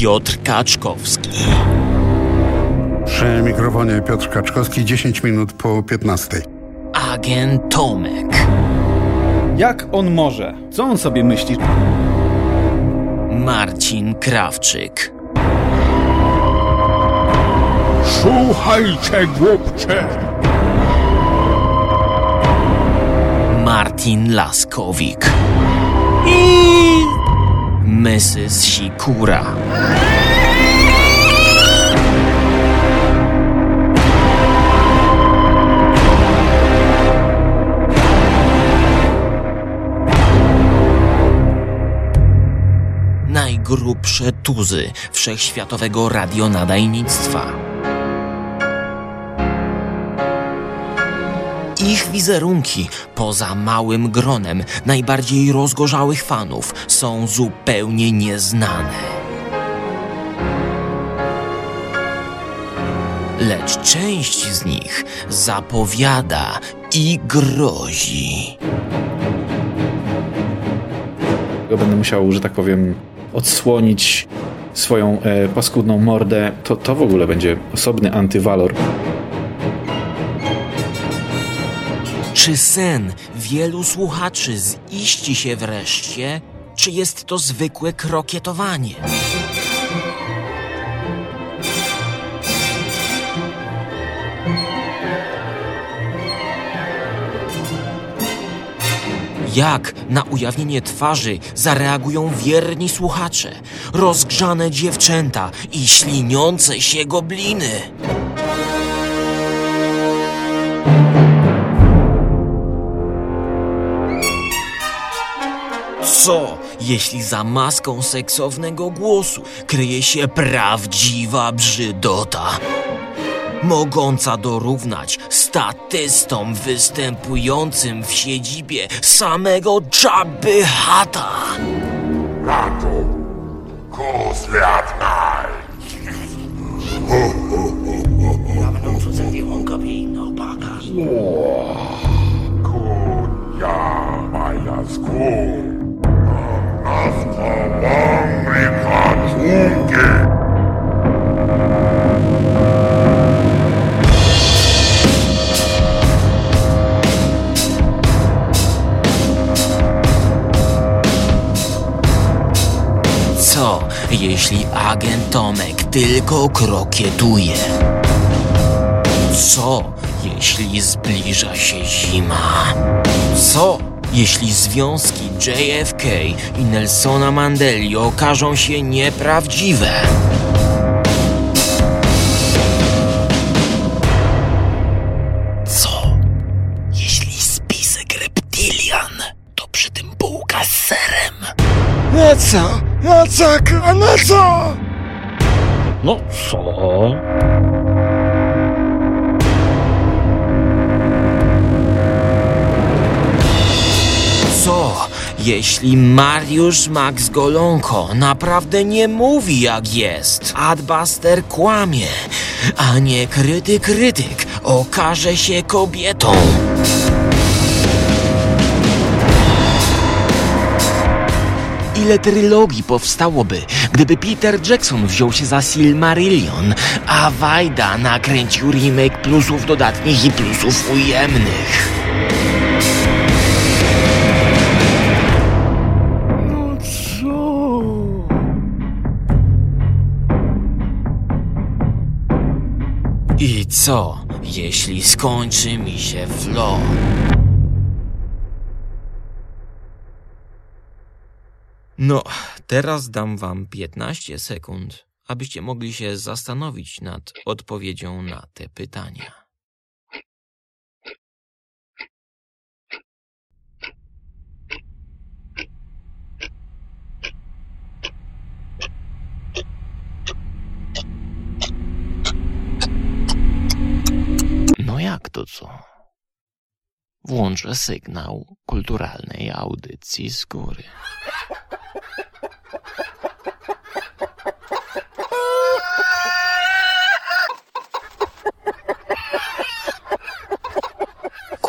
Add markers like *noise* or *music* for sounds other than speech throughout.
Piotr Kaczkowski. Przy mikrofonie Piotr Kaczkowski, 10 minut po 15. Agent Tomek. Jak on może? Co on sobie myśli? Marcin Krawczyk. Słuchajcie, głupcze! Martin Laskowik. I Mrs. Sikura. Najgrubsze tuzy wszechświatowego radionadajnictwa. Ich wizerunki, poza małym gronem najbardziej rozgorzałych fanów, są zupełnie nieznane. Lecz część z nich zapowiada i grozi. Będę musiał, że tak powiem, odsłonić swoją e, paskudną mordę. To, to w ogóle będzie osobny antywalor. Czy sen wielu słuchaczy ziści się wreszcie, czy jest to zwykłe krokietowanie? Jak na ujawnienie twarzy zareagują wierni słuchacze, rozgrzane dziewczęta i śliniące się gobliny? Co, jeśli za maską seksownego głosu kryje się prawdziwa brzydota? Mogąca dorównać statystom występującym w siedzibie samego Jabby Hata. Rato, Kosliatnaj! Jeśli agent Tomek tylko krokietuje? Co, jeśli zbliża się zima? Co, jeśli związki JFK i Nelsona Mandeli okażą się nieprawdziwe? Co, jeśli spisek reptilian to przy tym bułka z serem? Na co? Co? A na co? No co? Co, jeśli Mariusz Max Golonko naprawdę nie mówi jak jest? Adbuster kłamie, a nie krytyk krytyk okaże się kobietą. Ile trylogii powstałoby, gdyby Peter Jackson wziął się za Silmarillion, a Wajda nakręcił remake plusów dodatnich i plusów ujemnych? No co? I co, jeśli skończy mi się flow? No, teraz dam wam 15 sekund, abyście mogli się zastanowić nad odpowiedzią na te pytania. No jak to co? Włączę sygnał kulturalnej audycji z góry.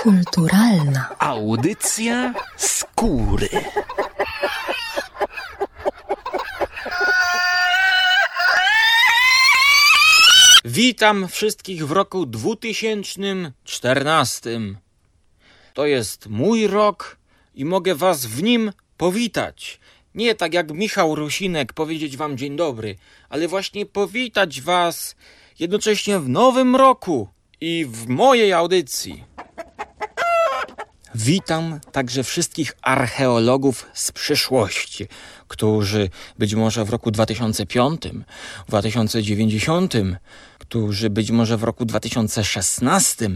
Kulturalna. Audycja skóry. Witam wszystkich w roku 2014. To jest mój rok i mogę was w nim powitać. Nie tak jak Michał Rusinek powiedzieć wam dzień dobry, ale właśnie powitać was jednocześnie w nowym roku i w mojej audycji. Witam także wszystkich archeologów z przyszłości, którzy być może w roku 2005, 2090, którzy być może w roku 2016,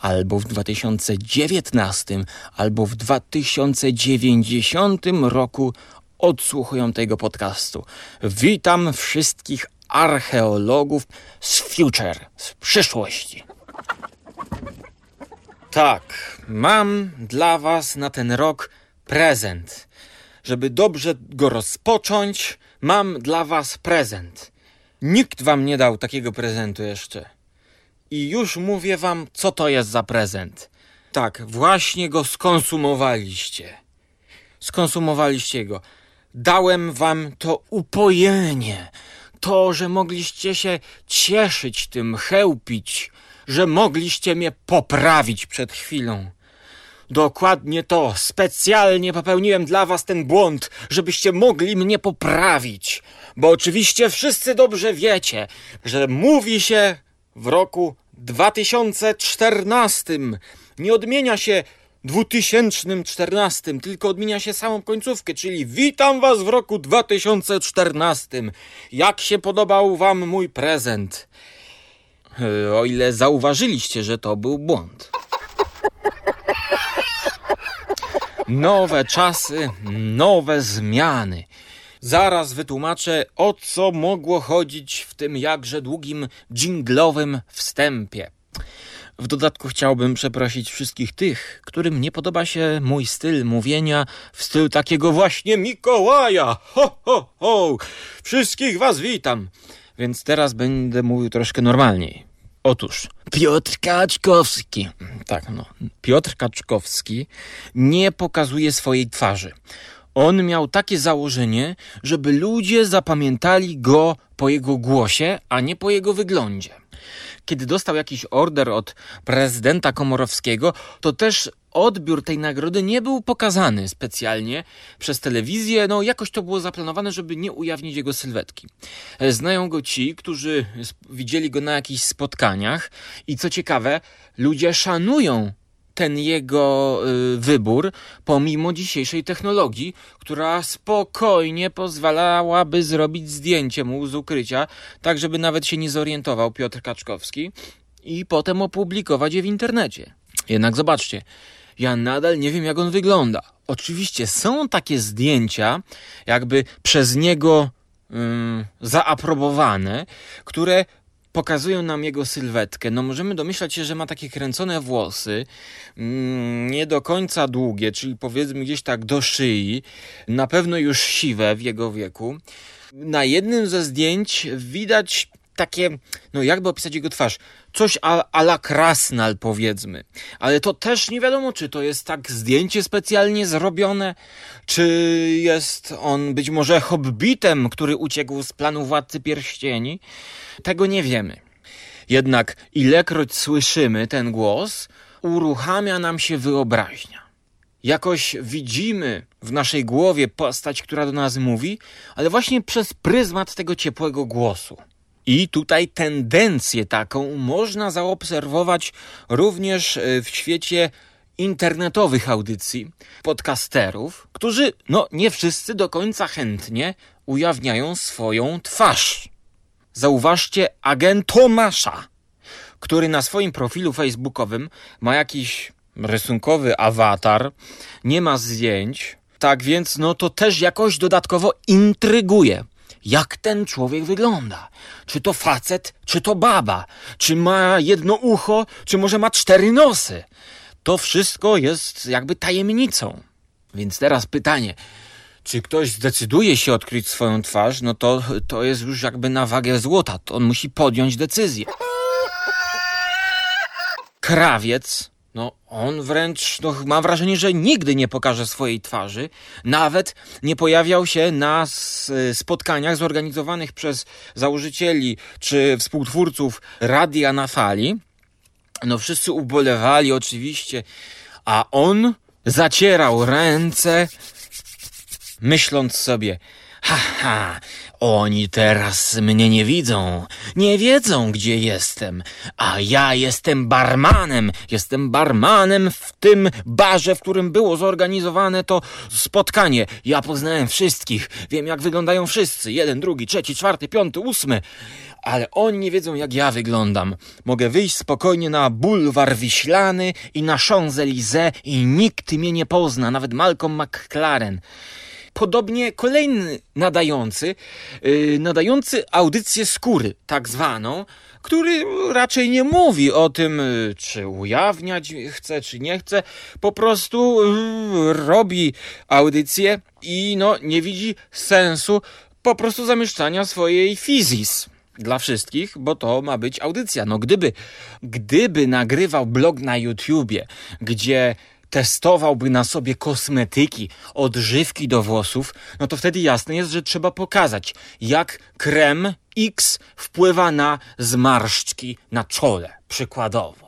albo w 2019, albo w 2090 roku odsłuchują tego podcastu. Witam wszystkich archeologów z future, z przyszłości. Tak, mam dla Was na ten rok prezent. Żeby dobrze go rozpocząć, mam dla Was prezent. Nikt Wam nie dał takiego prezentu jeszcze. I już mówię Wam, co to jest za prezent. Tak, właśnie go skonsumowaliście. Skonsumowaliście go. Dałem Wam to upojenie. To, że mogliście się cieszyć tym, chełpić że mogliście mnie poprawić przed chwilą. Dokładnie to. Specjalnie popełniłem dla was ten błąd, żebyście mogli mnie poprawić. Bo oczywiście wszyscy dobrze wiecie, że mówi się w roku 2014. Nie odmienia się 2014, tylko odmienia się samą końcówkę, czyli witam was w roku 2014. Jak się podobał wam mój prezent? O ile zauważyliście, że to był błąd. Nowe czasy, nowe zmiany. Zaraz wytłumaczę, o co mogło chodzić w tym jakże długim dżinglowym wstępie. W dodatku chciałbym przeprosić wszystkich tych, którym nie podoba się mój styl mówienia w stylu takiego właśnie Mikołaja. Ho, ho, ho! Wszystkich was witam! Więc teraz będę mówił troszkę normalniej. Otóż Piotr Kaczkowski, tak no, Piotr Kaczkowski nie pokazuje swojej twarzy. On miał takie założenie, żeby ludzie zapamiętali go po jego głosie, a nie po jego wyglądzie. Kiedy dostał jakiś order od prezydenta Komorowskiego, to też odbiór tej nagrody nie był pokazany specjalnie przez telewizję. No, jakoś to było zaplanowane, żeby nie ujawnić jego sylwetki. E, znają go ci, którzy widzieli go na jakichś spotkaniach i co ciekawe, ludzie szanują ten jego y, wybór, pomimo dzisiejszej technologii, która spokojnie pozwalałaby zrobić zdjęcie mu z ukrycia, tak żeby nawet się nie zorientował Piotr Kaczkowski i potem opublikować je w internecie. Jednak zobaczcie, ja nadal nie wiem, jak on wygląda. Oczywiście są takie zdjęcia, jakby przez niego zaaprobowane, które pokazują nam jego sylwetkę. No możemy domyślać się, że ma takie kręcone włosy, mm, nie do końca długie, czyli powiedzmy gdzieś tak do szyi, na pewno już siwe w jego wieku. Na jednym ze zdjęć widać takie, no jakby opisać jego twarz, coś a, la Krasnal powiedzmy. Ale to też nie wiadomo, czy to jest tak zdjęcie specjalnie zrobione, czy jest on być może hobbitem, który uciekł z planu Władcy Pierścieni. Tego nie wiemy. Jednak ilekroć słyszymy ten głos, uruchamia nam się wyobraźnia. Jakoś widzimy w naszej głowie postać, która do nas mówi, ale właśnie przez pryzmat tego ciepłego głosu. I tutaj tendencję taką można zaobserwować również e, w świecie internetowych audycji, podcasterów, którzy, no nie wszyscy do końca chętnie ujawniają swoją twarz. Zauważcie agent Tomasza, który na swoim profilu facebookowym ma jakiś rysunkowy awatar, nie ma zdjęć, tak więc no to też jakoś dodatkowo intryguje jak ten człowiek wygląda. Czy to facet, czy to baba, czy ma jedno ucho, czy może ma cztery nosy. To wszystko jest jakby tajemnicą. Więc teraz pytanie, czy ktoś zdecyduje się odkryć swoją twarz, no to, to jest już jakby na wagę złota. To on musi podjąć decyzję. Krawiec No, on wręcz, no, mam wrażenie, że nigdy nie pokaże swojej twarzy. Nawet nie pojawiał się na spotkaniach zorganizowanych przez założycieli czy współtwórców Radia na Fali. No, wszyscy ubolewali oczywiście, a on zacierał ręce, myśląc sobie, haha, oni teraz mnie nie widzą, nie wiedzą, gdzie jestem, a ja jestem barmanem, jestem barmanem w tym barze, w którym było zorganizowane to spotkanie. Ja poznałem wszystkich, wiem jak wyglądają wszyscy, jeden, drugi, trzeci, czwarty, piąty, ósmy. Ale oni nie wiedzą, jak ja wyglądam. Mogę wyjść spokojnie na bulwar Wiślany i na Champs-Élysées i nikt mnie nie pozna, nawet Malcolm McLaren. Podobnie kolejny nadający, yy, nadający audycję skóry, tak zwaną, który raczej nie mówi o tym, yy, czy ujawniać chce, czy nie chce, po prostu yy, robi audycję i no, nie widzi sensu po prostu zamieszczania swojej fizis dla wszystkich, bo to ma być audycja. No gdyby, gdyby nagrywał blog na YouTubie, gdzie testowałby na sobie kosmetyki, odżywki do włosów, no to wtedy jasne jest, że trzeba pokazać, jak krem X wpływa na zmarszczki na czole, przykładowo.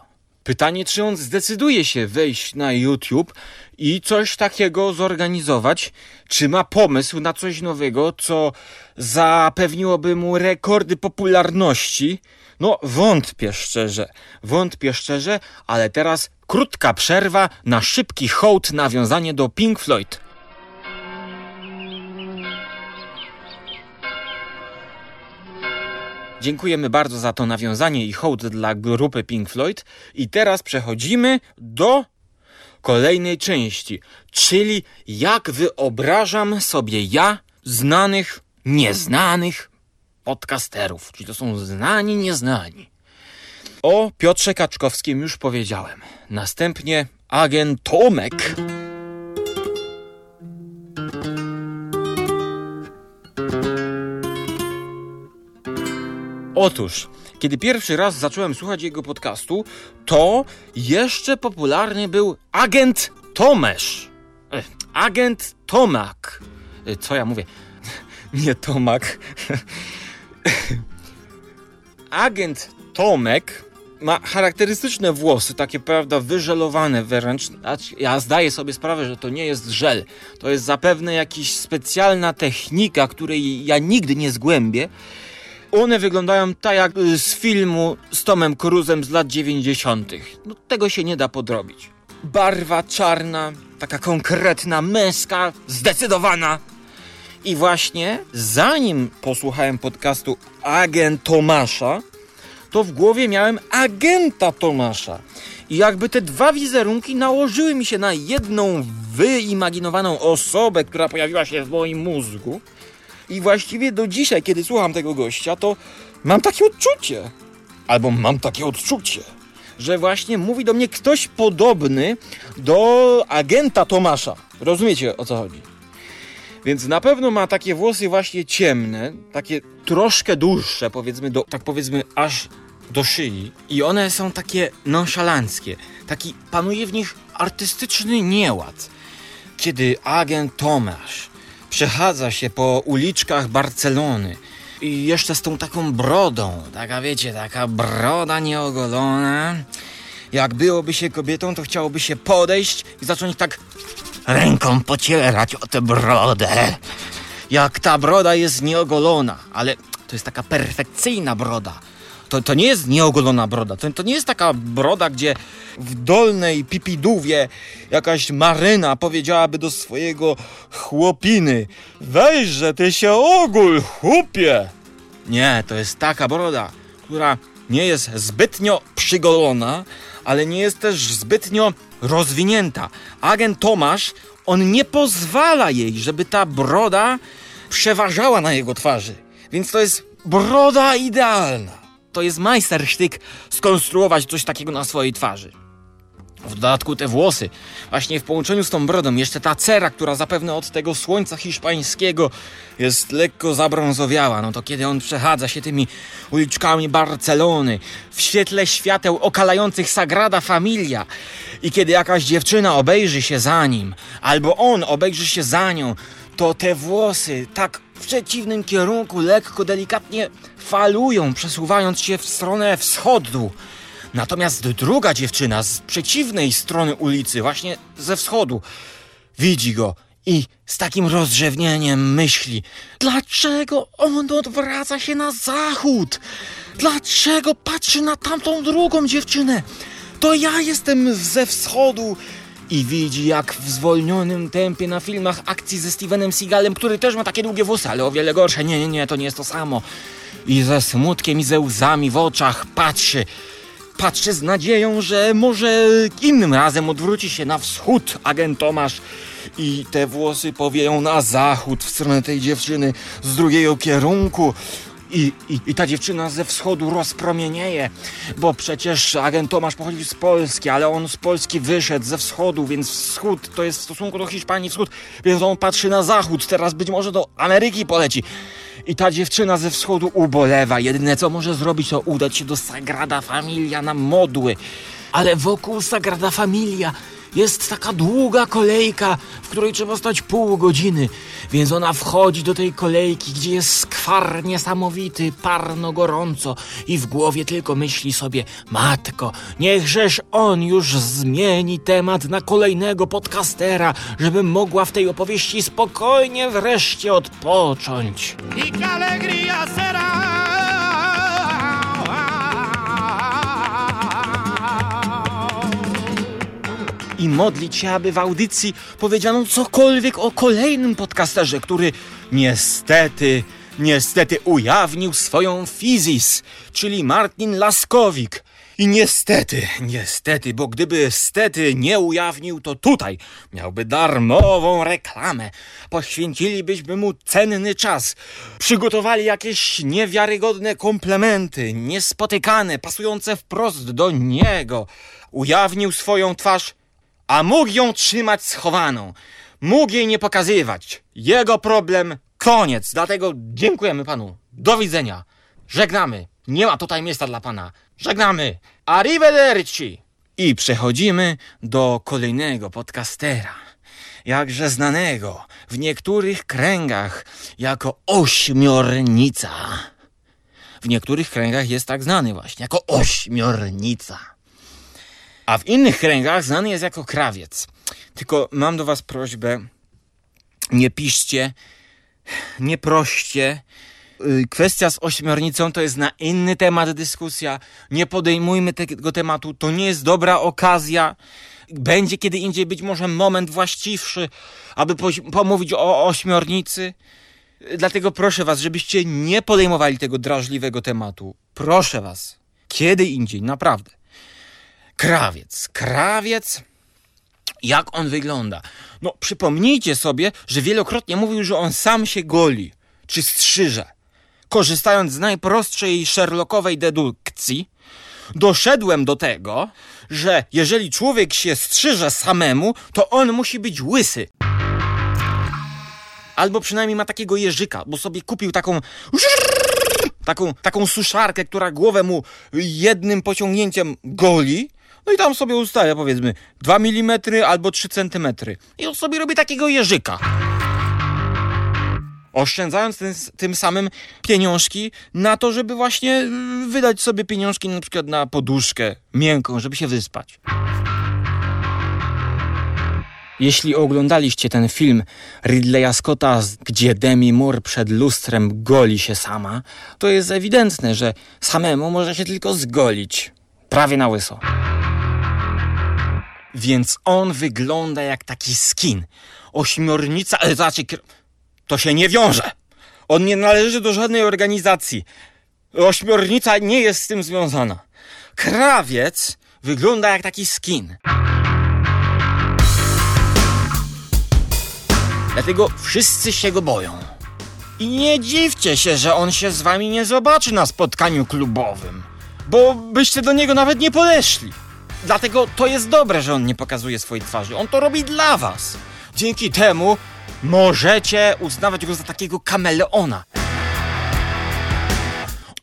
Pytanie, czy on zdecyduje się wejść na YouTube i coś takiego zorganizować? Czy ma pomysł na coś nowego, co zapewniłoby mu rekordy popularności? No, wątpię szczerze, wątpię szczerze, ale teraz krótka przerwa na szybki hołd nawiązanie do Pink Floyd. Dziękujemy bardzo za to nawiązanie i hołd dla grupy Pink Floyd. I teraz przechodzimy do kolejnej części, czyli jak wyobrażam sobie ja znanych, nieznanych podcasterów. Czyli to są znani, nieznani. O Piotrze Kaczkowskim już powiedziałem. Następnie agent Tomek. Otóż, kiedy pierwszy raz zacząłem słuchać jego podcastu, to jeszcze popularny był agent Tomesz. E, Agent Tomak. E, Co ja mówię? *laughs* Nie Tomak. *laughs* Agent Tomek ma charakterystyczne włosy, takie prawda, wyżelowane wręcz. Ja zdaję sobie sprawę, że to nie jest żel. To jest zapewne jakaś specjalna technika, której ja nigdy nie zgłębię. One wyglądają tak jak y, z filmu z Tomem Cruzem z lat 90. No tego się nie da podrobić. Barwa czarna, taka konkretna, męska, zdecydowana. I właśnie zanim posłuchałem podcastu Agent Tomasza, to w głowie miałem agenta Tomasza. I jakby te dwa wizerunki nałożyły mi się na jedną wyimaginowaną osobę, która pojawiła się w moim mózgu. I właściwie do dzisiaj, kiedy słucham tego gościa, to mam takie odczucie. Albo mam takie odczucie, że właśnie mówi do mnie ktoś podobny do agenta Tomasza. Rozumiecie o co chodzi? Więc na pewno ma takie włosy właśnie ciemne, takie troszkę dłuższe, powiedzmy, do, tak powiedzmy aż do szyi. I one są takie nonszalanckie. Taki panuje w nich artystyczny nieład. Kiedy agent Tomasz przechadza się po uliczkach Barcelony i jeszcze z tą taką brodą, taka wiecie, taka broda nieogolona. Jak byłoby się kobietą, to chciałoby się podejść i zacząć tak ręką pocierać o tę brodę. Jak ta broda jest nieogolona, ale to jest taka perfekcyjna broda. To, to nie jest nieogolona broda. To, to nie jest taka broda, gdzie w dolnej pipidówie jakaś maryna powiedziałaby do swojego chłopiny Weź, że ty się ogól, chłopie! Nie, to jest taka broda, która nie jest zbytnio przygolona, ale nie jest też zbytnio rozwinięta. Agent Tomasz, on nie pozwala jej, żeby ta broda przeważała na jego twarzy. Więc to jest broda idealna. To jest majstersztyk skonstruować coś takiego na swojej twarzy. W dodatku te włosy, właśnie w połączeniu z tą brodą, jeszcze ta cera, która zapewne od tego słońca hiszpańskiego jest lekko zabrązowiała, no to kiedy on przechadza się tymi uliczkami Barcelony, w świetle świateł okalających Sagrada Familia i kiedy jakaś dziewczyna obejrzy się za nim, albo on obejrzy się za nią, to te włosy tak w przeciwnym kierunku lekko, delikatnie falują, przesuwając się w stronę wschodu. Natomiast druga dziewczyna z przeciwnej strony ulicy, właśnie ze wschodu, widzi go i z takim rozrzewnieniem myśli: Dlaczego on odwraca się na zachód? Dlaczego patrzy na tamtą drugą dziewczynę? To ja jestem ze wschodu. I widzi, jak w zwolnionym tempie na filmach akcji ze Stevenem Seagalem, który też ma takie długie włosy, ale o wiele gorsze. Nie, nie, nie, to nie jest to samo. I ze smutkiem i ze łzami w oczach patrzy patrzy z nadzieją, że może innym razem odwróci się na wschód agent Tomasz i te włosy powieją na zachód w stronę tej dziewczyny z drugiego kierunku. I, i, I ta dziewczyna ze wschodu rozpromienieje, bo przecież agent Tomasz pochodzi z Polski, ale on z Polski wyszedł ze wschodu, więc wschód to jest w stosunku do Hiszpanii wschód, więc on patrzy na zachód, teraz być może do Ameryki poleci. I ta dziewczyna ze wschodu ubolewa. Jedyne co może zrobić, to udać się do Sagrada Familia na modły. Ale wokół Sagrada Familia jest taka długa kolejka, w której trzeba stać pół godziny. Więc ona wchodzi do tej kolejki, gdzie jest skwar niesamowity, parno gorąco i w głowie tylko myśli sobie, matko, niechżeż on już zmieni temat na kolejnego podcastera, żebym mogła w tej opowieści spokojnie wreszcie odpocząć. y modlić się, aby w audycji powiedziano cokolwiek o kolejnym podcasterze, który niestety, niestety ujawnił swoją fizis, czyli Martin Laskowik. I niestety, niestety, bo gdyby stety nie ujawnił, to tutaj miałby darmową reklamę. Poświęcilibyśmy mu cenny czas. Przygotowali jakieś niewiarygodne komplementy, niespotykane, pasujące wprost do niego. Ujawnił swoją twarz a mógł ją trzymać schowaną. Mógł jej nie pokazywać. Jego problem koniec. Dlatego dziękujemy panu. Do widzenia. Żegnamy. Nie ma tutaj miejsca dla pana. Żegnamy. Arrivederci. I przechodzimy do kolejnego podcastera. Jakże znanego w niektórych kręgach jako ośmiornica. W niektórych kręgach jest tak znany właśnie jako ośmiornica a w innych kręgach znany jest jako krawiec. Tylko mam do Was prośbę, nie piszcie, nie proście. Y, kwestia z ośmiornicą to jest na inny temat dyskusja. Nie podejmujmy tego tematu, to nie jest dobra okazja. Będzie kiedy indziej być może moment właściwszy, aby pomówić o ośmiornicy. Dlatego proszę Was, żebyście nie podejmowali tego drażliwego tematu. Proszę Was. Kiedy indziej, naprawdę. Krawiec. Krawiec. Jak on wygląda? No, przypomnijcie sobie, że wielokrotnie mówił, że on sam się goli, czy strzyże. Korzystając z najprostszej Sherlockowej dedukcji, doszedłem do tego, że jeżeli człowiek się strzyże samemu, to on musi być łysy. Albo przynajmniej ma takiego jeżyka, bo sobie kupił taką taką, taką suszarkę, która głowę mu jednym pociągnięciem goli no i tam sobie ustawia powiedzmy 2 mm albo 3 cm. I on sobie robi takiego jeżyka. Oszczędzając tym, tym samym pieniążki na to, żeby właśnie y, wydać sobie pieniążki na przykład na poduszkę miękką, żeby się wyspać. Jeśli oglądaliście ten film Ridleya Scotta, gdzie Demi Moore przed lustrem goli się sama, to jest ewidentne, że samemu może się tylko zgolić. Prawie na łyso. Więc on wygląda jak taki skin. Ośmiornica, ale znaczy, to się nie wiąże. On nie należy do żadnej organizacji. Ośmiornica nie jest z tym związana. Krawiec wygląda jak taki skin. Dlatego wszyscy się go boją. I nie dziwcie się, że on się z wami nie zobaczy na spotkaniu klubowym, bo byście do niego nawet nie podeszli. Dlatego to jest dobre, że on nie pokazuje swojej twarzy. On to robi dla was. Dzięki temu możecie uznawać go za takiego kameleona.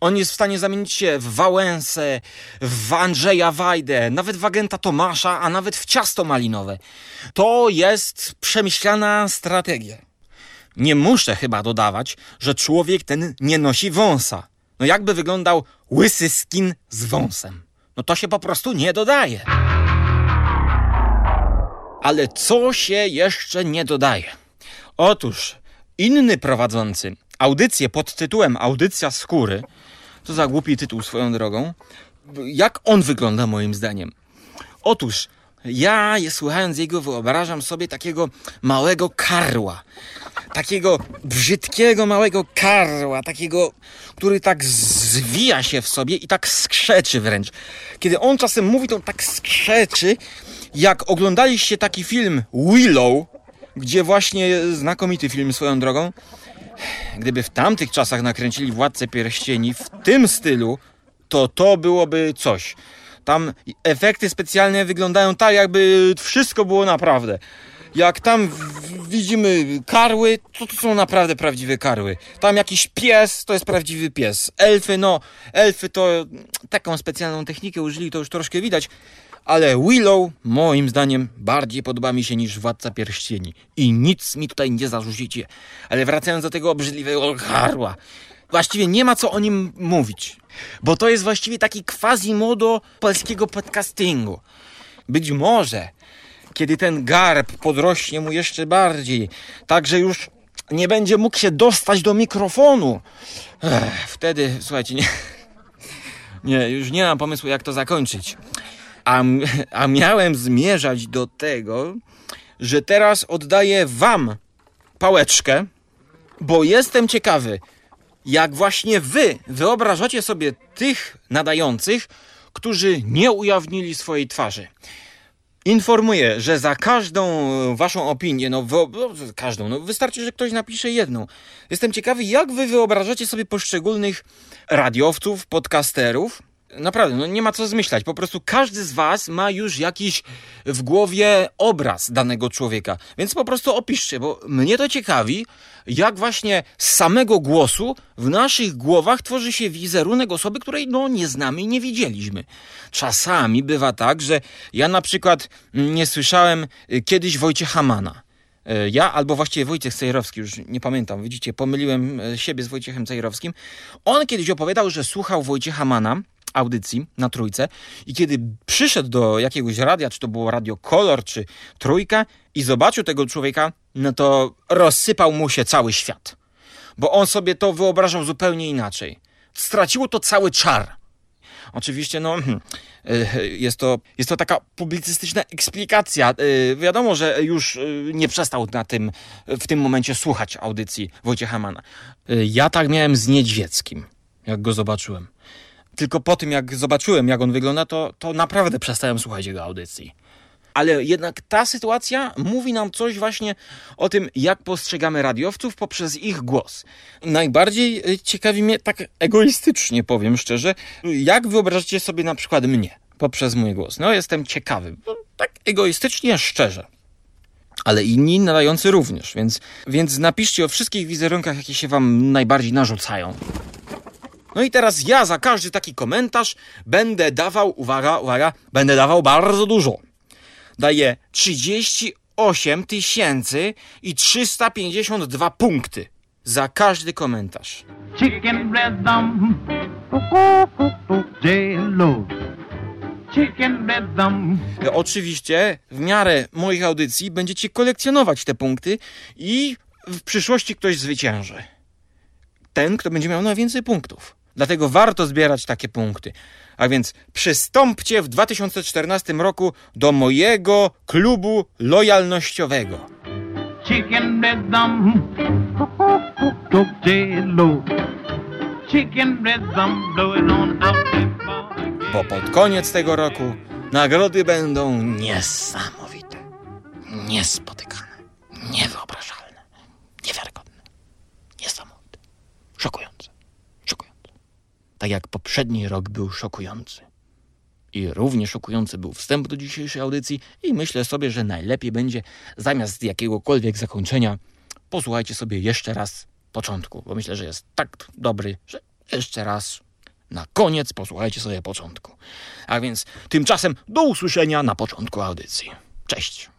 On jest w stanie zamienić się w Wałęsę, w Andrzeja Wajdę, nawet w agenta Tomasza, a nawet w ciasto malinowe. To jest przemyślana strategia. Nie muszę chyba dodawać, że człowiek ten nie nosi wąsa. No jakby wyglądał łysy skin z wąsem? No to się po prostu nie dodaje. Ale co się jeszcze nie dodaje? Otóż inny prowadzący audycję pod tytułem Audycja skóry, to za głupi tytuł swoją drogą, jak on wygląda moim zdaniem? Otóż ja, słuchając jego, wyobrażam sobie takiego małego karła. Takiego brzydkiego małego karła, takiego, który tak zwija się w sobie i tak skrzeczy wręcz. Kiedy on czasem mówi, to tak skrzeczy. Jak oglądaliście taki film Willow, gdzie właśnie znakomity film swoją drogą, gdyby w tamtych czasach nakręcili Władcę Pierścieni w tym stylu, to to byłoby coś. Tam efekty specjalne wyglądają tak, jakby wszystko było naprawdę. Jak tam widzimy karły, to to są naprawdę prawdziwe karły. Tam jakiś pies, to jest prawdziwy pies. Elfy, no, elfy to taką specjalną technikę użyli, to już troszkę widać. Ale Willow, moim zdaniem, bardziej podoba mi się niż Władca Pierścieni. I nic mi tutaj nie zarzucicie. Ale wracając do tego obrzydliwego karła. Właściwie nie ma co o nim mówić. Bo to jest właściwie taki quasi-modo polskiego podcastingu. Być może, kiedy ten garb podrośnie mu jeszcze bardziej, tak że już nie będzie mógł się dostać do mikrofonu, Ech, wtedy, słuchajcie, nie, *laughs* nie, już nie mam pomysłu, jak to zakończyć. A, a miałem zmierzać do tego, że teraz oddaję Wam pałeczkę, bo jestem ciekawy, jak właśnie Wy wyobrażacie sobie tych nadających, którzy nie ujawnili swojej twarzy. Informuję, że za każdą waszą opinię, no, no każdą, no wystarczy, że ktoś napisze jedną. Jestem ciekawy, jak wy wyobrażacie sobie poszczególnych radiowców, podcasterów, Naprawdę, no nie ma co zmyślać. Po prostu każdy z Was ma już jakiś w głowie obraz danego człowieka. Więc po prostu opiszcie, bo mnie to ciekawi, jak właśnie z samego głosu w naszych głowach tworzy się wizerunek osoby, której no nie znamy i nie widzieliśmy. Czasami bywa tak, że ja na przykład nie słyszałem y, kiedyś Wojciecha Mana. Y, ja albo właściwie Wojciech Cejrowski, już nie pamiętam, widzicie, pomyliłem y, siebie z Wojciechem Cejrowskim. On kiedyś opowiadał, że słuchał Wojciecha Mana audycji na trójce i kiedy przyszedł do jakiegoś radia, czy to było Radio Kolor, czy Trójka i zobaczył tego człowieka, no to rozsypał mu się cały świat. Bo on sobie to wyobrażał zupełnie inaczej. Straciło to cały czar. Oczywiście, no, hmm, e, jest to, jest to taka publicystyczna eksplikacja. E, wiadomo, że już e, nie przestał na tym, w tym momencie słuchać audycji Wojciecha Mana. Ja tak miałem z Niedźwieckim, jak go zobaczyłem. Tylko po tym, jak zobaczyłem, jak on wygląda, to, to naprawdę przestałem słuchać jego audycji. Ale jednak ta sytuacja mówi nam coś właśnie o tym, jak postrzegamy radiowców poprzez ich głos. Najbardziej e, ciekawi mnie, tak egoistycznie powiem szczerze, jak wyobrażacie sobie na przykład mnie poprzez mój głos. No, jestem ciekawy. Tak egoistycznie, szczerze ale inni nadający również, więc, więc napiszcie o wszystkich wizerunkach, jakie się wam najbardziej narzucają. No i teraz ja za każdy taki komentarz będę dawał, uwaga, uwaga, będę dawał bardzo dużo. Daję 38 tysięcy i 352 punkty za każdy komentarz. Chicken rhythm, Chicken rhythm. Oczywiście w miarę moich audycji będziecie kolekcjonować te punkty i w przyszłości ktoś zwycięży. Ten, kto będzie miał najwięcej punktów. Dlatego warto zbierać takie punkty. A więc przystąpcie w 2014 roku do mojego klubu lojalnościowego. Chicken rhythm, Chicken rhythm blowing on out Bo pod koniec tego roku nagrody będą niesamowite, niespotykane, niewyobrażalne, niewiarygodne, niesamowite, szokujące tak jak poprzedni rok był szokujący I równie szokujący był wstęp do dzisiejszej audycji i myślę sobie, że najlepiej będzie zamiast jakiegokolwiek zakończenia posłuchajcie sobie jeszcze raz początku, bo myślę, że jest tak dobry, że jeszcze raz na koniec posłuchajcie sobie początku. A więc tymczasem do usłyszenia na początku audycji. Cześć!